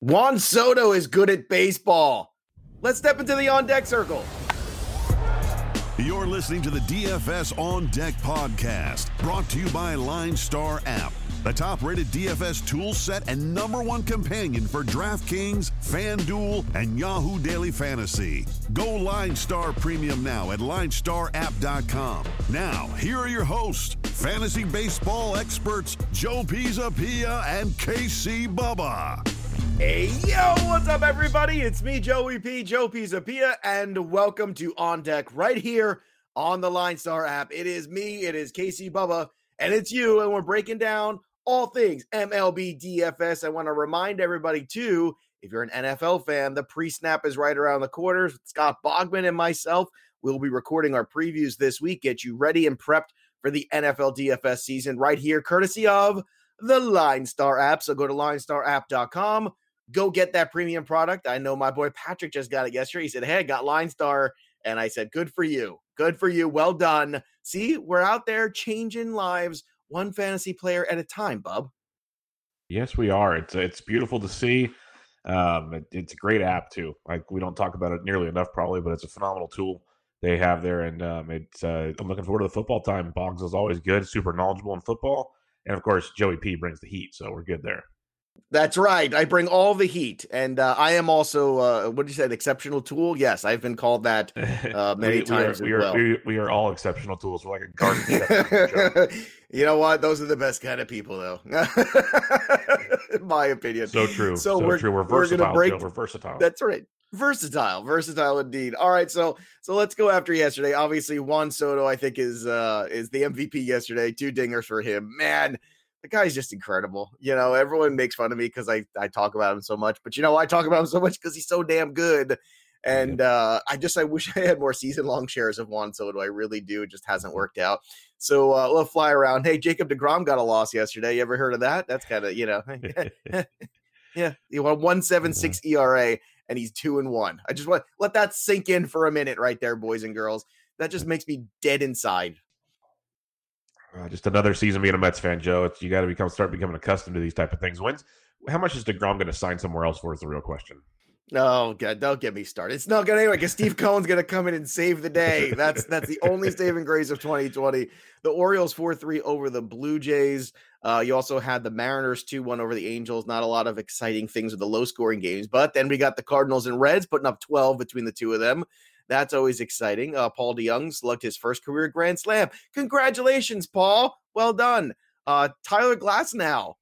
Juan Soto is good at baseball. Let's step into the on deck circle. You're listening to the DFS On Deck podcast, brought to you by Line Star app, the top rated DFS tool set and number one companion for DraftKings, FanDuel, and Yahoo Daily Fantasy. Go Line Star Premium now at linestarapp.com. Now, here are your hosts, fantasy baseball experts Joe Pisapia and KC Bubba. Hey, yo, what's up, everybody? It's me, Joey P, Joe Pisapia, and welcome to On Deck right here on the Line Star app. It is me, it is KC Bubba, and it's you, and we're breaking down all things MLB DFS. I want to remind everybody, too, if you're an NFL fan, the pre snap is right around the corner. Scott Bogman and myself will be recording our previews this week, get you ready and prepped for the NFL DFS season right here, courtesy of the Line Star app. So go to linestarapp.com go get that premium product. I know my boy Patrick just got it yesterday. He said, Hey, I got Line Star. And I said, Good for you. Good for you. Well done. See, we're out there changing lives one fantasy player at a time, bub. Yes, we are. It's it's beautiful to see. Um, it, it's a great app too. Like we don't talk about it nearly enough, probably, but it's a phenomenal tool they have there, and um, it's. Uh, I'm looking forward to the football time. Boggs is always good, super knowledgeable in football, and of course Joey P brings the heat, so we're good there. That's right. I bring all the heat, and uh, I am also uh, what did you say? An exceptional tool? Yes, I've been called that uh, many we, times. We are, we, well. are, we, we are all exceptional tools. We're like a garden. you know what? Those are the best kind of people, though. In my opinion. So true. So, so we're, true. We're versatile. We're, break, we're versatile. That's right. Versatile, versatile indeed. All right, so so let's go after yesterday. Obviously, Juan Soto, I think, is uh is the MVP yesterday. Two dingers for him. Man, the guy's just incredible. You know, everyone makes fun of me because I, I talk about him so much, but you know, I talk about him so much because he's so damn good. And uh, I just I wish I had more season long shares of Juan Soto. I really do. It just hasn't worked out. So uh, we'll fly around. Hey, Jacob Degrom got a loss yesterday. You ever heard of that? That's kind of you know, yeah. He won one seven six ERA, and he's two and one. I just want let that sink in for a minute, right there, boys and girls. That just makes me dead inside. Uh, just another season being a Mets fan, Joe. It's, you got to become start becoming accustomed to these type of things. When's how much is Degrom going to sign somewhere else for? Is the real question. No, God, don't get me started. It's not gonna anyway because Steve Cohen's gonna come in and save the day. That's that's the only saving grace of 2020. The Orioles 4-3 over the Blue Jays. Uh, you also had the Mariners 2-1 over the Angels. Not a lot of exciting things with the low scoring games, but then we got the Cardinals and Reds putting up 12 between the two of them. That's always exciting. Uh, Paul DeJong slugged his first career Grand Slam. Congratulations, Paul. Well done. Uh, Tyler Glasnow.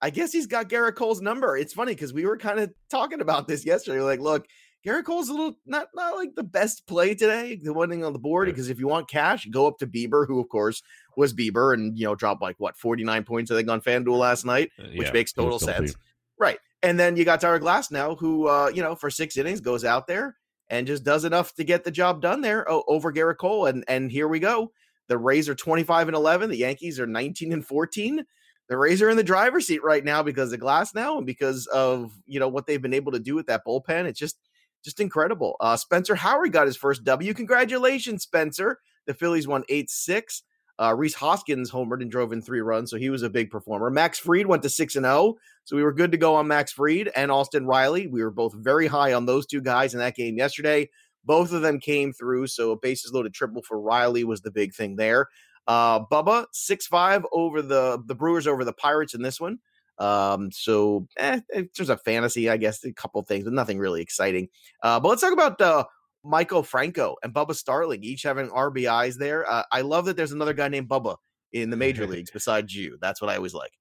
I guess he's got Gerrit Cole's number. It's funny because we were kind of talking about this yesterday. Like, look, Gerrit Cole's a little not not like the best play today, the one thing on the board. Because if you want cash, go up to Bieber, who of course was Bieber, and you know dropped like what forty nine points I think on FanDuel last night, uh, which yeah, makes total sense, right? And then you got Tyler Glasnow, who uh, you know for six innings goes out there and just does enough to get the job done there over Gerrit Cole. And and here we go. The Rays are 25 and 11. The Yankees are 19 and 14. The Rays are in the driver's seat right now because of Glasnow and because of you know what they've been able to do with that bullpen. It's just just incredible. Uh, Spencer Howard got his first W. Congratulations, Spencer. The Phillies won 8 6. Uh, Rhys Hoskins homered and drove in three runs, so he was a big performer. Max Fried went to 6 and 0, so we were good to go on Max Fried and Austin Riley. We were both very high on those two guys in that game yesterday. Both of them came through, so a bases loaded triple for Riley was the big thing there. Uh, Bubba six five over the the Brewers over the Pirates in this one. Um, so eh, in terms of fantasy, I guess a couple things, but nothing really exciting. Uh, but let's talk about uh, Maikel Franco and Bubba Starling, each having RBIs there. Uh, I love that there's another guy named Bubba in the major leagues besides you. That's what I always like.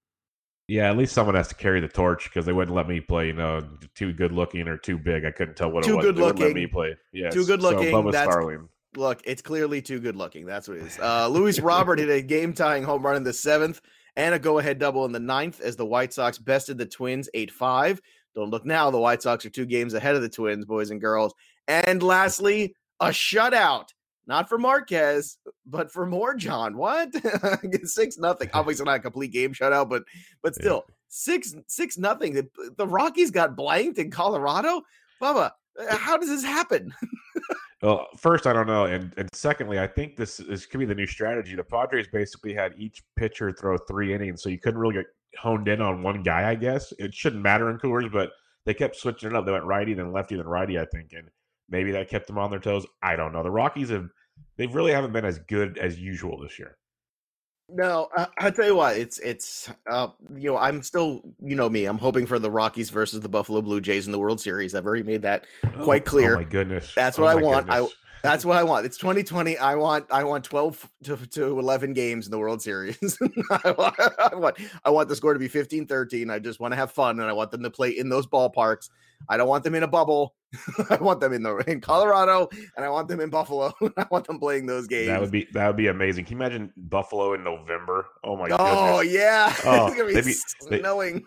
Yeah, at least someone has to carry the torch because they wouldn't let me play. You know, too good looking or too big. I couldn't tell what too it was. good looking. Let me play. Yeah, too good looking. So Bubba that's, Starling. Look, it's clearly too good looking. That's what it is. Uh, Luis Robert hit a game tying home run in the seventh and a go ahead double in the ninth as the White Sox bested the Twins eight five. Don't look now. The White Sox are two games ahead of the Twins, boys and girls. And lastly, a shutout not for Marquez, but for Morejon. What six nothing? Obviously not a complete game shutout, but but still yeah. six six nothing. The, the, Rockies got blanked in Colorado. Bubba, uh, how does this happen? well, first I don't know, and and secondly, I think this this could be the new strategy. The Padres basically had each pitcher throw three innings, so you couldn't really get honed in on one guy. I guess it shouldn't matter in Coors, but they kept switching it up. They went righty, then lefty, then righty. I think, and maybe that kept them on their toes. I don't know. The Rockies have they really haven't been as good as usual this year. No, I, I tell you what, it's it's uh you know I'm still you know me I'm hoping for the Rockies versus the Buffalo Blue Jays in the World Series. I've already made that quite clear. Oh my goodness, that's what oh I want. Goodness. I that's what I want. It's 2020. I want I want 12 to, to 11 games in the World Series. I, want, I want I want the score to be 15-13. I just want to have fun and I want them to play in those ballparks. I don't want them in a bubble. I want them in the in Colorado and I want them in Buffalo. I want them playing those games. That would be that would be amazing. Can you imagine Buffalo in November? Oh my god. Oh goodness. yeah. Oh, it's gonna be they'd be, snowing.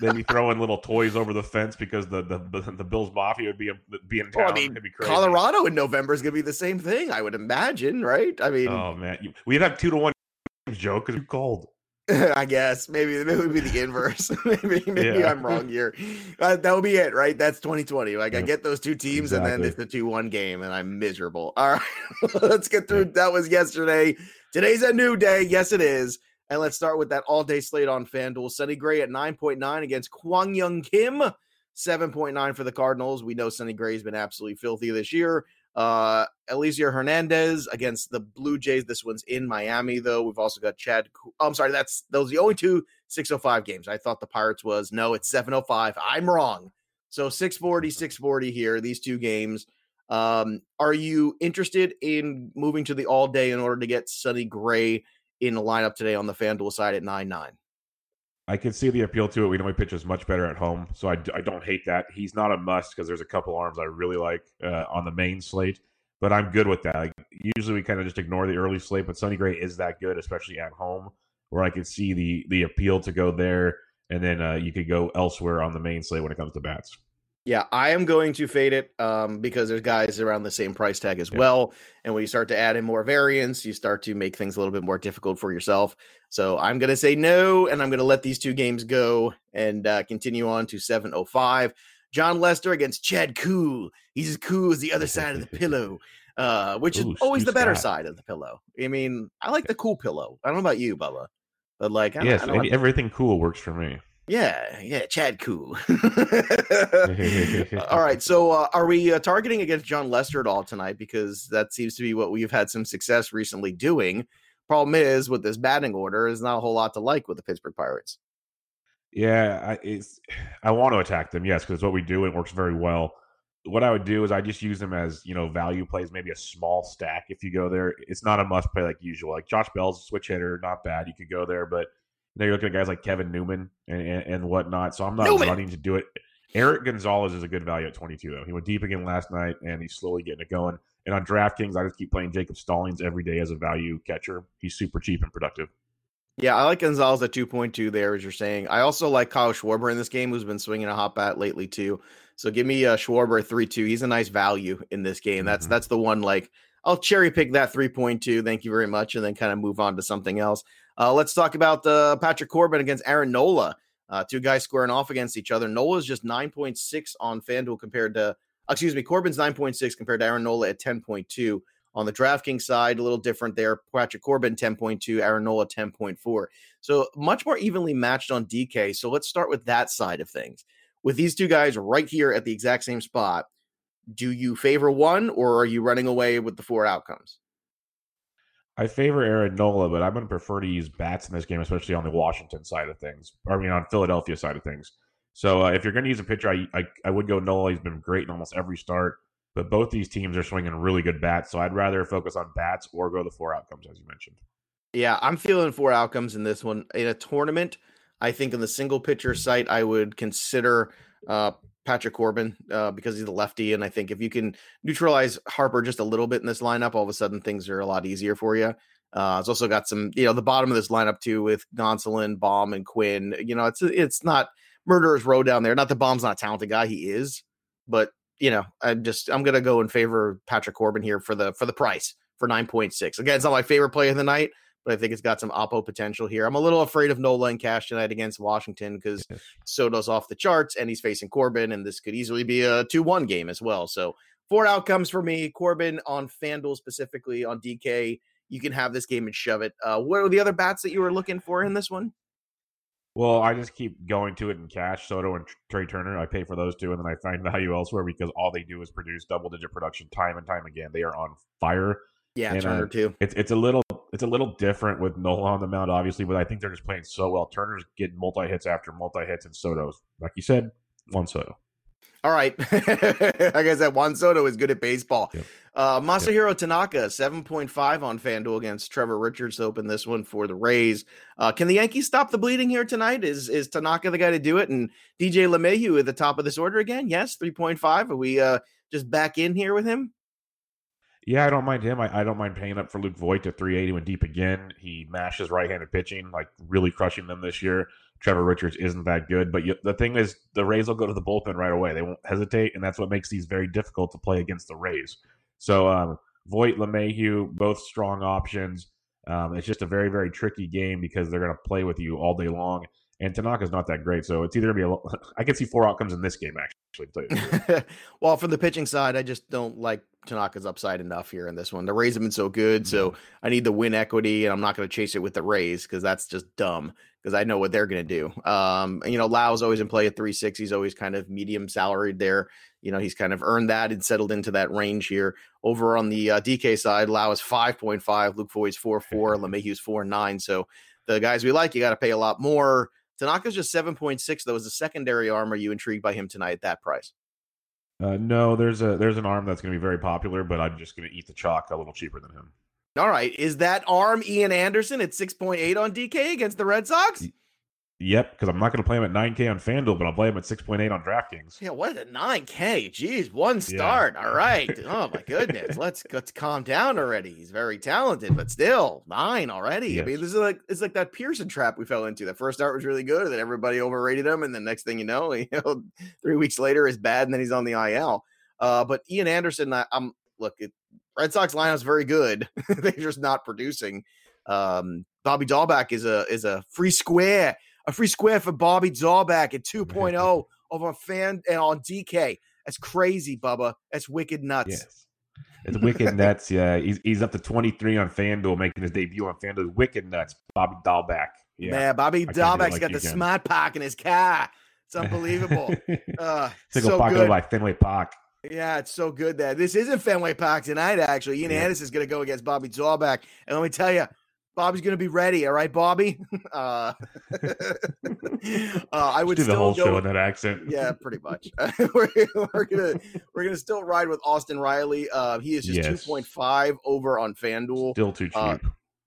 They, would be throwing little toys over the fence because the the, the, the Bills Mafia would be be in town. Well, I mean, Colorado in November is gonna be the same thing, I would imagine, right? I mean Oh man. We'd have two to one Joe because it's cold. I guess maybe maybe it would be the inverse. maybe maybe yeah. I'm wrong here. Uh, that would be it, right? That's 2020. Like I get those two teams, exactly. and then it's the two one game, and I'm miserable. All right, let's get through. That was yesterday. Today's a new day. Yes, it is. And let's start with that all day slate on FanDuel. Sonny Gray at 9.9 against Kwang Hyun Kim. 7.9 for the Cardinals. We know Sonny Gray's been absolutely filthy this year. Uh, Elieser Hernandez against the Blue Jays. This one's in Miami, though. We've also got Chad. Oh, I'm sorry, that's those are the only two 605 games. I thought the Pirates was no, it's 705. I'm wrong. So 640, 640 here. These two games. Um, are you interested in moving to the all day in order to get Sonny Gray in the lineup today on the FanDuel side at 9 9? I can see the appeal to it. We know he pitches much better at home, so I, I don't hate that. He's not a must because there's a couple arms I really like uh, on the main slate, but I'm good with that. Like, usually we kind of just ignore the early slate, but Sonny Gray is that good, especially at home, where I could see the the appeal to go there, and then uh, you could go elsewhere on the main slate when it comes to bats. Yeah, I am going to fade it um, because there's guys around the same price tag as well. And when you start to add in more variance, you start to make things a little bit more difficult for yourself. So I'm going to say no, and I'm going to let these two games go and uh, continue on to 7:05. Jon Lester against Chad Kuhl. He's as cool as the other side of the pillow, uh, which Ooh, is always the better side of the pillow. I mean, I like the cool pillow. I don't know about you, Bubba, but like, I yes, I like everything cool works for me. Yeah, yeah, Chad Kuhl. all right, so uh, are we uh, targeting against Jon Lester at all tonight? Because that seems to be what we've had some success recently doing. Problem is, with this batting order, is not a whole lot to like with the Pittsburgh Pirates. Yeah, I, it's I want to attack them, yes, because it's what we do. It works very well. What I would do is I just use them as you know value plays, maybe a small stack if you go there. It's not a must play like usual. Like Josh Bell's switch hitter, not bad. You could go there, but now you're looking at guys like Kevin Newman and, and, and whatnot. So I'm not Newman. running to do it. Erik Gonzalez is a good value at 22, though. He went deep again last night, and he's slowly getting it going. And on DraftKings, I just keep playing Jacob Stallings every day as a value catcher. He's super cheap and productive. Yeah, I like Gonzalez at 2.2 there, as you're saying. I also like Kyle Schwarber in this game, who's been swinging a hot bat lately, too. So give me uh, Schwarber 3 2. He's a nice value in this game. That's mm-hmm. that's the one, like, I'll cherry pick that 3.2. Thank you very much. And then kind of move on to something else. Uh, let's talk about uh, Patrick Corbin against Aaron Nola. Uh, two guys squaring off against each other. Nola's just 9.6 on FanDuel compared to, excuse me, Corbin's 9.6 compared to Aaron Nola at 10.2. On the DraftKings side, a little different there. Patrick Corbin 10.2, Aaron Nola 10.4. So much more evenly matched on DK. So let's start with that side of things. With these two guys right here at the exact same spot, do you favor one or are you running away with the four outcomes? I favor Aaron Nola, but I'm going to prefer to use bats in this game, especially on the Washington side of things. I mean, on Philadelphia side of things. So uh, if you're going to use a pitcher, I, I, I would go Nola. He's been great in almost every start, but both these teams are swinging really good bats. So I'd rather focus on bats or go the four outcomes, as you mentioned. Yeah, I'm feeling four outcomes in this one. In a tournament, I think in the single pitcher site, I would consider uh, Patrick Corbin uh, because he's the lefty, and I think if you can neutralize Harper just a little bit in this lineup, all of a sudden things are a lot easier for you. Uh, it's also got some, you know, the bottom of this lineup too with Gosselin, Bohm, and Quinn. You know, it's it's not murderer's row down there. Not that Bohm's not a talented guy, he is, but you know, I'm just I'm gonna go in favor of Patrick Corbin here for the for the price for nine point six. Again, it's not my favorite play of the night, but I think it's got some oppo potential here. I'm a little afraid of Nola and Cash tonight against Washington because Soto's off the charts and he's facing Corbin, and this could easily be a 2 1 game as well. So, four outcomes for me Corbin on FanDuel specifically on DK. You can have this game and shove it. Uh, what are the other bats that you were looking for in this one? Well, I just keep going to it in cash. Soto and Trea Turner, I pay for those two, and then I find value elsewhere because all they do is produce double digit production time and time again. They are on fire. Yeah, And, Turner uh, too. It's it's a little it's a little different with Nola on the mound, obviously, but I think they're just playing so well. Turner's getting multi hits after multi hits, and Soto's like you said, Juan Soto. All right. like I said, Juan Soto is good at baseball. Yep. Uh, Masahiro Tanaka, 7.5 on FanDuel against Trevor Richards to open this one for the Rays. Uh, can the Yankees stop the bleeding here tonight? Is is Tanaka the guy to do it? And DJ LeMahieu at the top of this order again? Yes, 3.5. Are we uh, just back in here with him? Yeah, I don't mind him. I, I don't mind paying up for Luke Voit to 380 when deep again. He mashes right-handed pitching, like really crushing them this year. Trevor Richards isn't that good, but you, the thing is, the Rays will go to the bullpen right away. They won't hesitate, and that's what makes these very difficult to play against the Rays. So, um, Voit, LeMahieu, both strong options. Um, it's just a very, very tricky game because they're going to play with you all day long. And Tanaka's not that great, so it's either going to be. A, I can see four outcomes in this game actually. to tell you well, from the pitching side, I just don't like Tanaka's upside enough here in this one. The Rays have been so good, so I need the win equity, and I'm not going to chase it with the Rays because that's just dumb. Because I know what they're going to do. Um, you know, Lau's always in play at three six. He's always kind of medium salaried there. You know, he's kind of earned that and settled into that range here. Over on the uh, DK side, Lau is five point five, Luke Voit's four four, LeMahieu's four nine. So the guys we like, you got to pay a lot more. Tanaka's just seven point six though. As a secondary arm, are you intrigued by him tonight at that price? Uh, no, there's a there's an arm that's going to be very popular, but I'm just going to eat the chalk a little cheaper than him. All right. Is that arm Ian Anderson at 6.8 on DK against the Red Sox? Yep, because I'm not going to play him at 9K on FanDuel, but I'll play him at 6.8 on DraftKings. Yeah, what a 9K. Jeez, one start. All right. Oh my goodness. let's let's calm down already. He's very talented, but still nine already. I mean, this is like it's like that Pearson trap we fell into. The first start was really good, and then everybody overrated him, and the next thing you know, you know, three weeks later is bad, and then he's on the IL. Uh, but Ian Anderson, I, I'm look, it, Red Sox lineup's very good. They're just not producing. Um, Bobby Dalbec is a is a free square, a free square for Bobby Dalbec at 2.0 over on fan and on DK. That's crazy, Bubba. That's wicked nuts. Yes. It's Wicked Nuts. Yeah, he's, he's up to 23 on FanDuel, making his debut on FanDuel. Wicked Nuts. Bobby Dalbec. Yeah. Man, Bobby Dalbec's like got the can. smart pack in his car. It's unbelievable. uh, Single so pocket good. like Fenway Park. Yeah, it's so good that this isn't Fenway Park tonight. Actually, Ian Yeah. Anderson's going to go against Bobby Dalbec, and let me tell you, Bobby's going to be ready. All right, Bobby. uh, uh, I would do the whole go. show in that accent. yeah, pretty much. we're, we're gonna we're gonna still ride with Austin Riley. Uh, he is just Yes. two point five over on FanDuel. Still too cheap. Uh,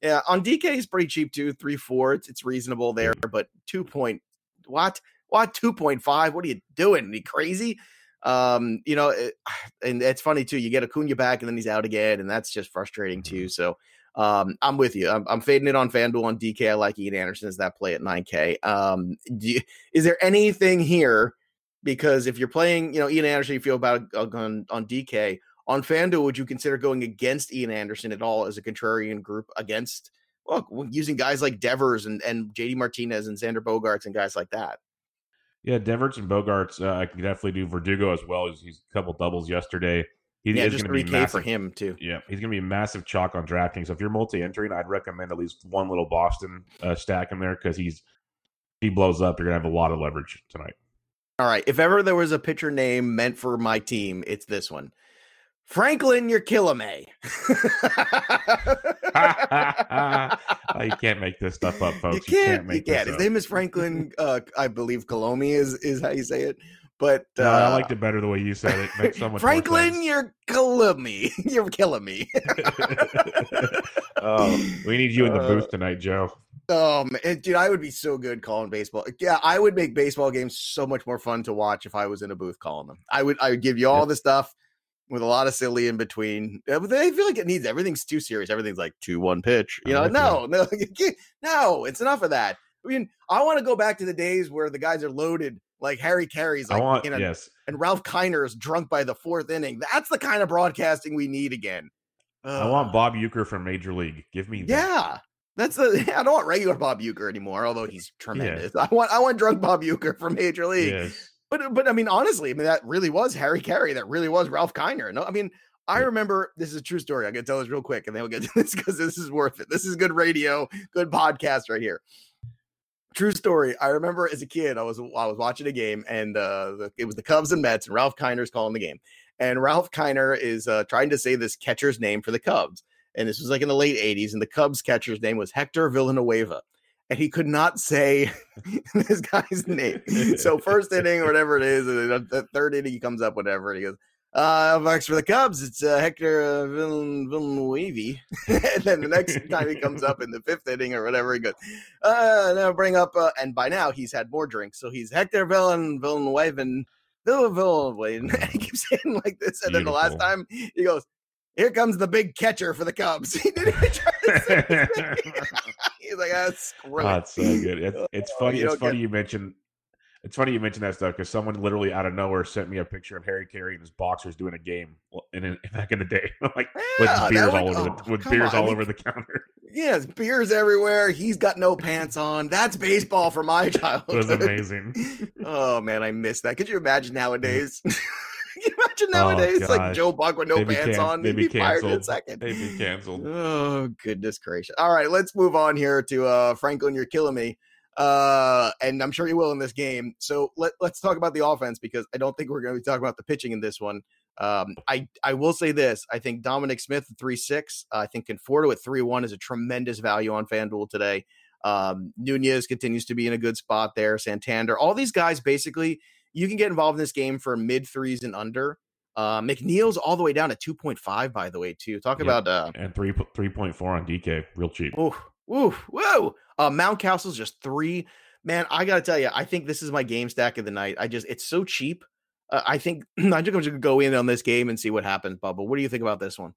Yeah, on DK is pretty cheap too, three four. It's it's reasonable there, but two point what what two point five? What are you doing? Are you crazy? Um, you know, it, and it's funny too. You get Acuna back, and then he's out again, and that's just frustrating too. So, um, I'm with you. I'm, I'm fading it on FanDuel on DK. I like Ian Anderson as that play at 9K. Um, do you, is there anything here? Because if you're playing, you know, Ian Anderson, you feel about on on DK on FanDuel, would you consider going against Ian Anderson at all as a contrarian group against well, using guys like Devers and, and JD Martinez and Xander Bogaerts and guys like that? yeah, Devers and Bogaerts, uh, I can definitely do Verdugo as well. He's, he's a couple doubles yesterday. He yeah, is just going to be 3K massive. for him too. Yeah, he's going to be a massive chalk on DraftKings. So if you're multi-entering, I'd recommend at least one little Boston uh, stack in there because he's he blows up. You're going to have a lot of leverage tonight. All right. If ever there was a pitcher name meant for my team, it's this one. Franklin, you're killing me. Oh, you can't make this stuff up, folks. you can't. You make can't. His name is Franklin. Uh, I believe Colomi is is how you say it. But uh, No, I liked it better the way you said it. So much Franklin, you're killing me. you're killing me. oh, we need you in the Uh, booth tonight, Joe. Oh man, dude, I would be so good calling baseball. Yeah, I would make baseball games so much more fun to watch if I was in a booth calling them. I would, I would give you all the stuff with a lot of silly in between. But I feel like it needs everything's too serious. Everything's like two one pitch. You know, no, no, no. It's enough of that. I mean, I want to go back to the days where the guys are loaded, like Harry Caray's, I like want you know, yes. and Ralph Kiner is drunk by the fourth inning. That's the kind of broadcasting we need again. I want Bob Uecker from Major League. Give me that. Yeah. That's the I don't want regular Bob Uecker anymore, although he's tremendous. I want I want drunk Bob Uecker from Major League. Yes. But but I mean honestly, I mean that really was Harry Carey. That really was Ralph Kiner. No, I mean I remember this is a true story. I'm gonna tell this real quick, and then we'll get to this because this is worth it. This is good radio, good podcast right here. True story. I remember as a kid, I was I was watching a game, and uh, the, it was the Cubs and Mets, and Ralph Kiner's calling the game, and Ralph Kiner is uh, trying to say this catcher's name for the Cubs, and this was like in the late '80s, and the Cubs catcher's name was Hector Villanueva, and he could not say this guy's name. So first inning or whatever it is, the third inning he comes up whatever, and he goes, uh, Marks for the Cubs, it's uh, Hector uh, Villanueva. and then the next time he comes up in the fifth inning or whatever, he goes, uh, now bring up, uh, and by now he's had more drinks. So he's Hector Villan, Villanueva, and Villanueva. And he keeps saying like this. And Beautiful. then the last time he goes, here comes the big catcher for the Cubs. He didn't even try to say He's like, that's ah, oh, that's so good. It's, it's funny. it's funny get... you mentioned it's funny you mentioned that stuff because someone literally out of nowhere sent me a picture of Harry Caray and his boxers doing a game in, in back in the day, like yeah, with beers all over the with beers on. all I mean, over the counter. Yes, beers everywhere. He's got no pants on. That's baseball for my childhood. It was amazing. oh man, I miss that. Could you imagine nowadays? Can you imagine oh, nowadays, oh, like Joe Buck with no they'd pants can- on, they'd, be, be fired in a second. They'd be canceled. Oh goodness gracious! All right, let's move on here to uh Franklin. You're killing me uh, and I'm sure he will in this game. So let, let's talk about the offense because I don't think we're going to be talking about the pitching in this one. Um, I I will say this: I think Dominic Smith three six. I think Conforto at three one is a tremendous value on FanDuel today. Um, Nunez continues to be in a good spot there. Santander, all these guys basically you can get involved in this game for mid threes and under. Uh, McNeil's all the way down to two point five, by the way, too. Talk about uh, and three three point four on DK, real cheap. Whoa, whoa! Uh, Mountcastle's just three. Man, I gotta tell you, I think this is my game stack of the night. I just it's so cheap. Uh, I think I'm just gonna go in on this game and see what happens, Bubba. What do you think about this one?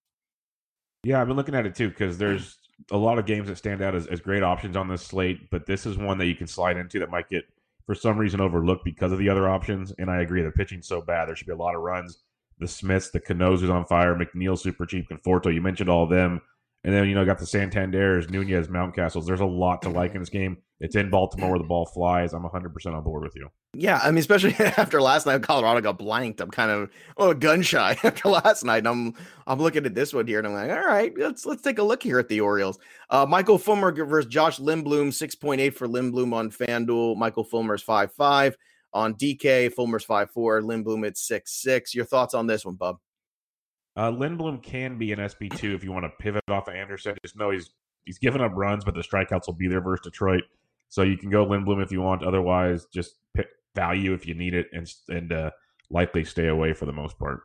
Yeah, I've been looking at it too because there's a lot of games that stand out as, as great options on this slate, but this is one that you can slide into that might get for some reason overlooked because of the other options. And I agree, the pitching's so bad. There should be a lot of runs. The Smiths, the Canós is on fire. McNeil super cheap. Conforto, you mentioned all of them. And then, you know, got the Santanders, Nunez, Mountcastles. There's a lot to like in this game. It's in Baltimore where the ball flies. I'm 100% on board with you. Yeah. I mean, especially after last night, Colorado got blanked. I'm kind of oh, gun shy after last night. I'm I'm looking at this one here and I'm like, all right, let's let's take a look here at the Orioles. Uh, Michael Fulmer versus Josh Lindblom, 6.8 for Lindblom on FanDuel. Michael Fulmer's 5'5. On DK, Fulmer's 5'4. Lindblom at 6'6. Your thoughts on this one, Bub? Uh, Lindblom can be an SP two if you want to pivot off of Anderson. Just know he's he's giving up runs, but the strikeouts will be there versus Detroit. So you can go Lindblom if you want. Otherwise, just pick value if you need it, and and uh, likely stay away for the most part.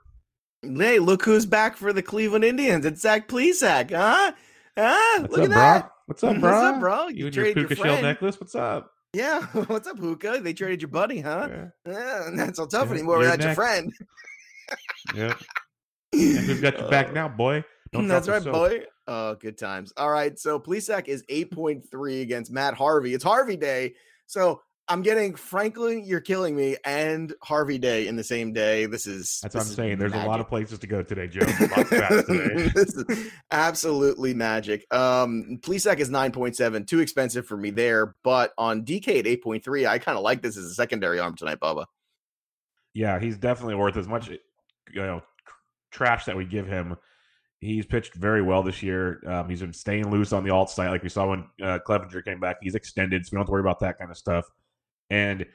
Hey, look who's back for the Cleveland Indians! It's Zach Plesac, huh? Huh? What's look up, at that. Bro? What's up, bro? What's up, bro? You, you and your puka shell necklace. What's up? Yeah, what's up, Hookah? They traded your buddy, huh? Yeah, yeah not so tough yeah, anymore without your friend. yeah. And who's got your back uh, now, boy? Don't That's right, boy. Oh, good times. All right. So Plesac is 8.3 against Matt Harvey. It's Harvey Day. So I'm getting Franklin, you're killing me, and Harvey Day in the same day. This is that's this what I'm saying. There's magic. a lot of places to go today, Joe. today. this is absolutely magic. Um, Plesac is 9.7, too expensive for me there, but on DK at 8.3, I kind of like this as a secondary arm tonight, Bubba. Yeah, he's definitely worth as much you know trash that we give him. He's pitched very well this year. Um, he's been staying loose on the alt site, like we saw when uh, Clevinger came back. He's extended, so we don't have to worry about that kind of stuff. And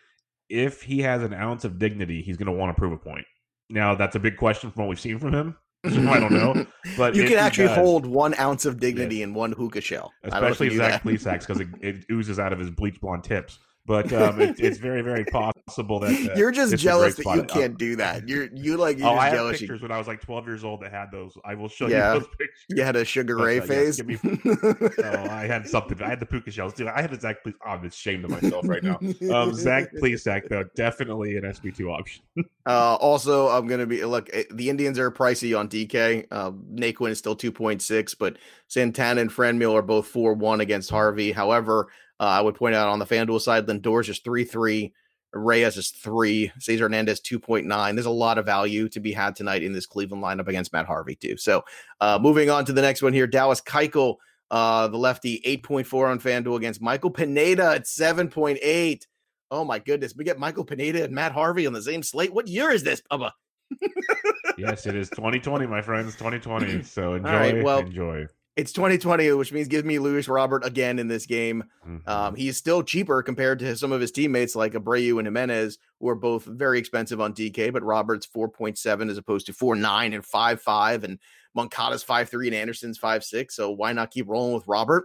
if he has an ounce of dignity, he's going to want to prove a point. Now, that's a big question from what we've seen from him. So I don't know, but you can actually does, hold one ounce of dignity in one hookah shell, especially Zach Plesac because it, it, oozes out of his bleach blonde tips but um, it, it's very, very possible that uh, you're just jealous that you can't do that. You're you like you're oh, I have pictures you... when I was like 12 years old that had those. I will show yeah. you those pictures. You had a Sugar Ray uh, face. Yeah, me... oh, I had something. I had the puka shells. Dude, I had a Zach. Please, oh, I'm ashamed of myself right now. Um, Zach, please, Zach, though, definitely an SP two option. uh, also, I'm gonna be look. Eh, the Indians are pricey on DK. Uh, Naquin is still 2.6, but Santana and Franmil are both 4 1 against Harvey. However. Uh, I would point out on the FanDuel side, Lindor's is 3 3. Reyes is three. Cesar Hernandez 2.9. There's a lot of value to be had tonight in this Cleveland lineup against Matt Harvey, too. So uh, moving on to the next one here Dallas Keuchel, uh, the lefty, 8.4 on FanDuel against Michael Pineda at 7.8. Oh my goodness. We get Michael Pineda and Matt Harvey on the same slate. What year is this, Bubba? yes, it is 2020, my friends. 2020. So enjoy. Right, well, enjoy. It's 2020, which means give me Luis Robert again in this game. Mhm. Um, he's still cheaper compared to some of his teammates like Abreu and Jimenez, who are both very expensive on DK, but Roberts 4.7 as opposed to 4.9 and 5.5, and Moncada's 5.3 and Anderson's 5.6. So why not keep rolling with Robert?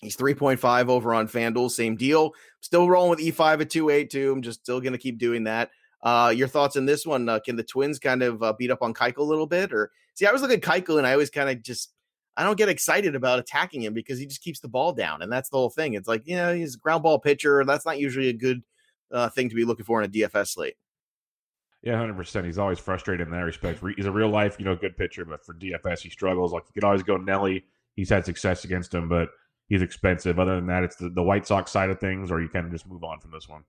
He's 3.5 over on FanDuel, same deal. Still rolling with E5 at 2.82. I'm just still going to keep doing that. Uh, your thoughts on this one? Uh, can the Twins kind of uh, beat up on Keuchel a little bit? Or see, I was looking at Keuchel and I always kind of just I don't get excited about attacking him because he just keeps the ball down, and that's the whole thing. It's like you know he's a ground ball pitcher. That's not usually a good uh, thing to be looking for in a DFS slate. Yeah, hundred percent. He's always frustrated in that respect. He's a real life, you know, good pitcher, but for DFS, he struggles. Like you could always go Nelly. He's had success against him, but he's expensive. Other than that, it's the, the White Sox side of things, or you kind of just move on from this one.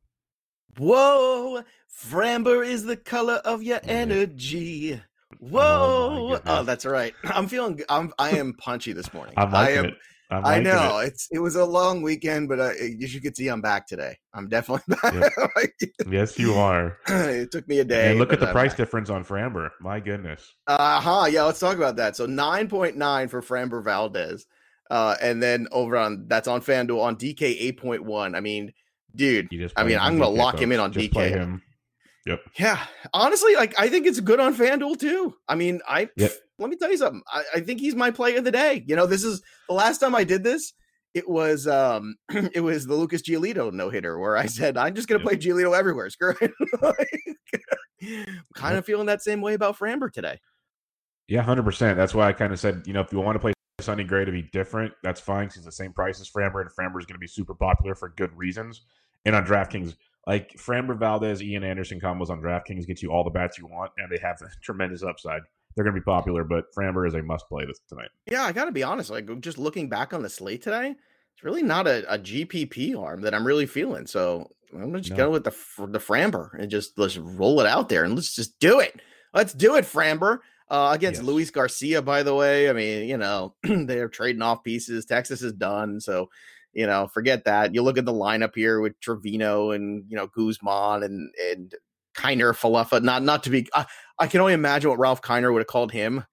Whoa, Framber is the color of your energy. Oh, Whoa! goodness. Oh, that's right. I'm feeling. I'm. I am punchy this morning. I'm I am. it. I'm I know It. it's. It was a long weekend, but uh, as you can see, I'm back today. I'm definitely back. Yes, you are. it took me a day. and look at the I'm price back. difference on Framber. My goodness. Uh huh. Yeah, let's talk about that. So 9.9 for Framber Valdez. Uh, and then over on that's on FanDuel on DK 8.1. I mean, dude, I mean, I'm gonna lock him in on Just DK. Yep. yeah. Honestly, like I think it's good on FanDuel too. I mean, I Yep. let me tell you something. I, I think he's my play of the day. You know, this is the last time I did this. It was um it was the Lucas Giolito no hitter where I said I'm just gonna Yep. play Giolito everywhere. Screw it. kind Yep. of feeling that same way about Framber today. Yeah, hundred percent. That's why I kind of said, you know, if you want to play Sonny Gray to be different, that's fine. He's the same price as Framber, and Framber is going to be super popular for good reasons. And on DraftKings, like Framber, Valdez, Ian Anderson combos on DraftKings get you all the bats you want, and they have a tremendous upside. They're going to be popular, but Framber is a must play this tonight. Yeah, I got to be honest. Like just looking back on the slate today, it's really not a, a GPP arm that I'm really feeling. So I'm gonna just No. go with the the Framber and just let's roll it out there and let's just do it. Let's do it, Framber. Uh, against Yes. Luis Garcia, by the way. I mean, you know, they're trading off pieces. Texas is done, so you know, forget that. You look at the lineup here with Trevino and you know Guzman and and Kiner Falefa. Not not to be. I, I can only imagine what Ralph Kiner would have called him.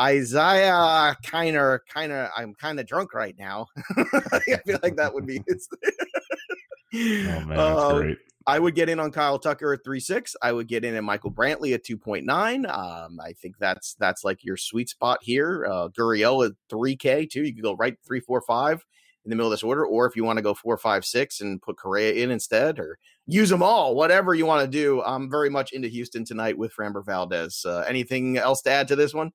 Isiah Kiner, Kiner. I'm kind of drunk right now. I feel like that would be. His. Oh man, that's Uh, great. I would get in on Kyle Tucker at three six. I would get in at Michael Brantley at two point nine. Um, I think that's that's like your sweet spot here. Uh, Gurriel at three K too. You could go right three four five in the middle of this order, or if you want to go four five six and put Correa in instead, or use them all, whatever you want to do. I'm very much into Houston tonight with Framber Valdez. Uh, anything else to add to this one?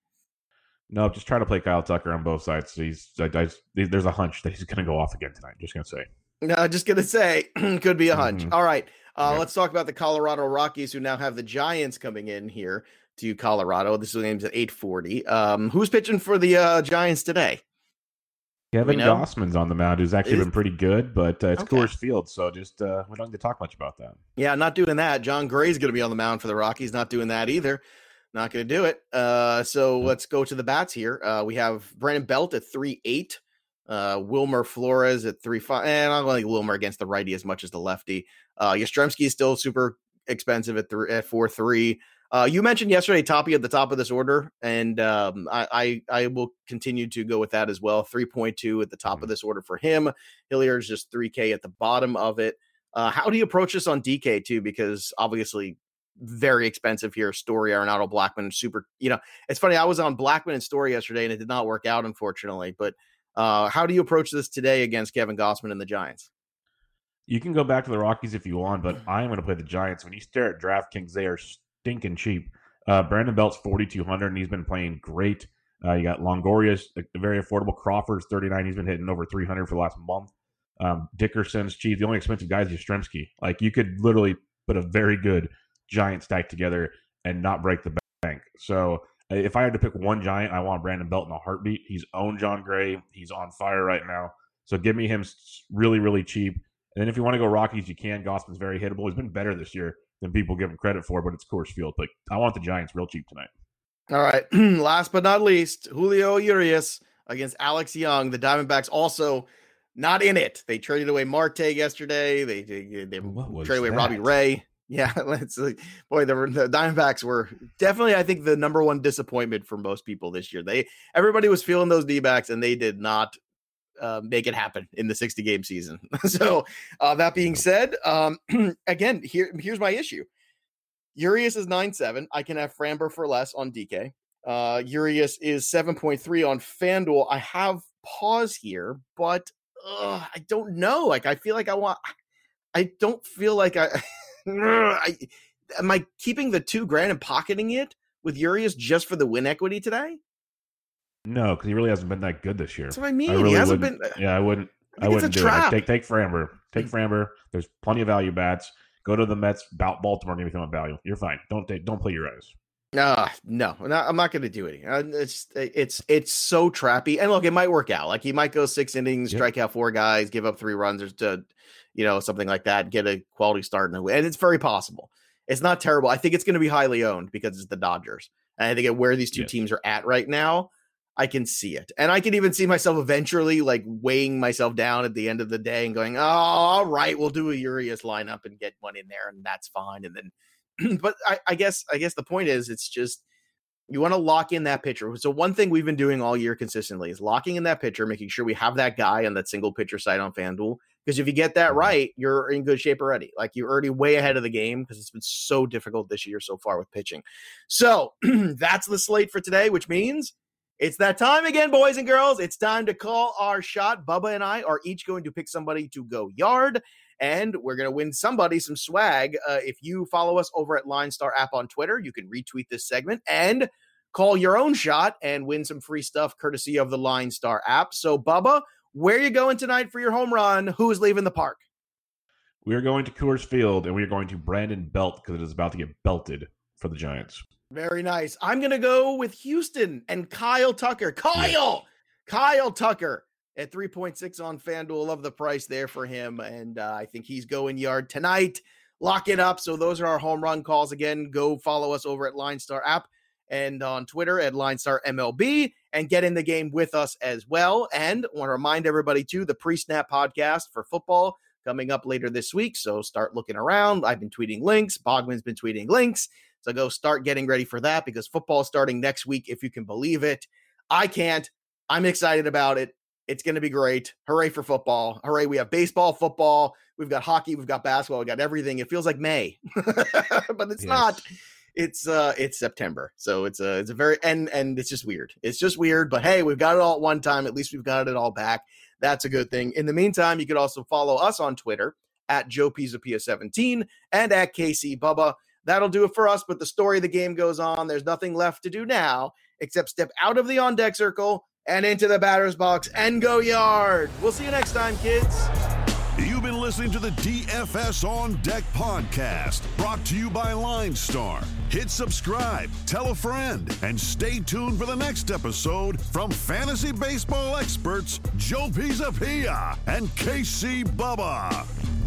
No, just try to play Kyle Tucker on both sides. He's, I, I, there's a hunch that he's going to go off again tonight. Just going to say. No, just gonna say could be a hunch. Mhm. All right, uh, Yeah. let's talk about the Colorado Rockies, who now have the Giants coming in here to Colorado. This game's at eight forty. Um, who's pitching for the uh, Giants today? Kevin? Gausman's on the mound, who's actually Is- been pretty good, but uh, it's Okay. Coors Field, so just uh, we don't need to talk much about that. Yeah, not doing that. Jon Gray's going to be on the mound for the Rockies. Not doing that either. Not going to do it. Uh, so let's go to the bats here. Uh, we have Brandon Belt at three eight. Uh, Wilmer Flores at three five. And I don't like Wilmer against the righty as much as the lefty. Uh, Yastrzemski is still super expensive at three at four three. Uh, you mentioned yesterday Toppy at the top of this order, and um, I, I I will continue to go with that as well. Three point two at the top of Mhm. this order for him. Hilliard's just three K at the bottom of it. Uh, how do you approach this on DK too? Because obviously, very expensive here. Story Arenado Blackmon, super. You know, it's funny. I was on Blackmon and Story yesterday, and it did not work out, unfortunately. But uh, how do you approach this today against Kevin Gausman and the Giants? You can go back to the Rockies if you want, but I'm going to play the Giants. When you stare at DraftKings, they are stinking cheap. Uh, Brandon Belt's 4,200, and he's been playing great. Uh, you got Longoria's uh, very affordable. Crawford's 39. He's been hitting over 300 for the last month. Um, Dickerson's cheap. The only expensive guy is Yastrzemski. Like you could literally put a very good Giant stack together and not break the bank. So uh, if I had to pick one Giant, I want Brandon Belt in a heartbeat. He's owned Jon Gray. He's on fire right now. So give me him really, really cheap. And then if you want to go Rockies, you can. Gausman's very hittable. He's been better this year than people give him credit for, but it's Coors Field. But I want the Giants real cheap tonight. All right. Last but not least, Julio Urias against Alex Young. The Diamondbacks also not in it. They traded away Marte yesterday. They they, they What was traded away Robbie? Ray. Yeah, let's like, boy, the, the Diamondbacks were definitely, I think, the number one disappointment for most people this year. They everybody was feeling those D backs, and they did not uh, make it happen in the 60 game season. so, uh, that being said, um, again, here here's my issue. Urias is nine seven. I can have Framber for less on DK. Uh, Urias is 7.3 on FanDuel. I have pause here, but uh, I don't know. Like, I feel like I want, I don't feel like I, I am I keeping the two grand and pocketing it with Urias just for the win equity today? No, because he really hasn't been that good this year. That's what I mean. I really he hasn't been. Yeah, I wouldn't. I, a wouldn't do it. Trap. take take Framber. Take Framber. There's plenty of value bats. Go to the Mets, Bal- Baltimore, give me some value. You're fine. Don't take, don't play Urias. Uh, no, no, I'm not going to do it. Uh, It's it's it's so trappy. And look, it might work out. Like he might go six innings, Yep. strike out four guys, give up three runs, or to, you know, something like that. Get a quality start, and, and it's very possible. It's not terrible. I think it's going to be highly owned because it's the Dodgers. And I think at where these two Yes. teams are at right now, I can see it, and I can even see myself eventually like weighing myself down at the end of the day and going, "Oh, all right, we'll do a Urias lineup and get one in there, and that's fine." And then, but I, I guess I guess the point is, it's just you want to lock in that pitcher. So one thing we've been doing all year consistently is locking in that pitcher, making sure we have that guy on that single pitcher site on FanDuel. Because if you get that mm-hmm. right, you're in good shape already. Like you're already way ahead of the game because it's been so difficult this year so far with pitching. So that's the slate for today, which means it's that time again, boys and girls. It's time to call our shot. Bubba and I are each going to pick somebody to go yard, and we're going to win somebody some swag. Uh, if you follow us over at Line Star app on Twitter, you can retweet this segment and call your own shot and win some free stuff courtesy of the Line Star app. So, Bubba, where you going tonight for your home run? Who's leaving the park? We are going to Coors Field, and we are going to Brandon Belt because it is about to get belted for the Giants. Very nice. I'm going to go with Houston and Kyle Tucker. Kyle, Kyle Tucker at 3.6 on FanDuel. Love the price there for him. And uh, I think he's going yard tonight. Lock it up. So those are our home run calls. Again, go follow us over at Line Star app and on Twitter at Line Star MLB and get in the game with us as well. And want to remind everybody too, the pre-snap podcast for football coming up later this week. So start looking around. I've been tweeting links. Bogman's been tweeting links. So go start getting ready for that because football is starting next week, if you can believe it. I can't. I'm excited about it. It's going to be great. Hooray for football. Hooray. We have baseball, football. We've got hockey. We've got basketball. We've got everything. It feels like May, but it's Yes. not. It's uh it's September. So it's a it's a very and and it's just weird. It's just weird, but hey, we've got it all at one time. At least we've got it all back. That's a good thing. In the meantime, you could also follow us on Twitter at Joe Pisapia17 and at KC Bubba. That'll do it for us. But the story of the game goes on. There's nothing left to do now except step out of the on deck circle and into the batter's box and go yard. We'll see you next time, kids. You've been listening to the DFS On Deck podcast, brought to you by Line Star. Hit subscribe, tell a friend, and stay tuned for the next episode from fantasy baseball experts Joe Pisapia and KC Bubba.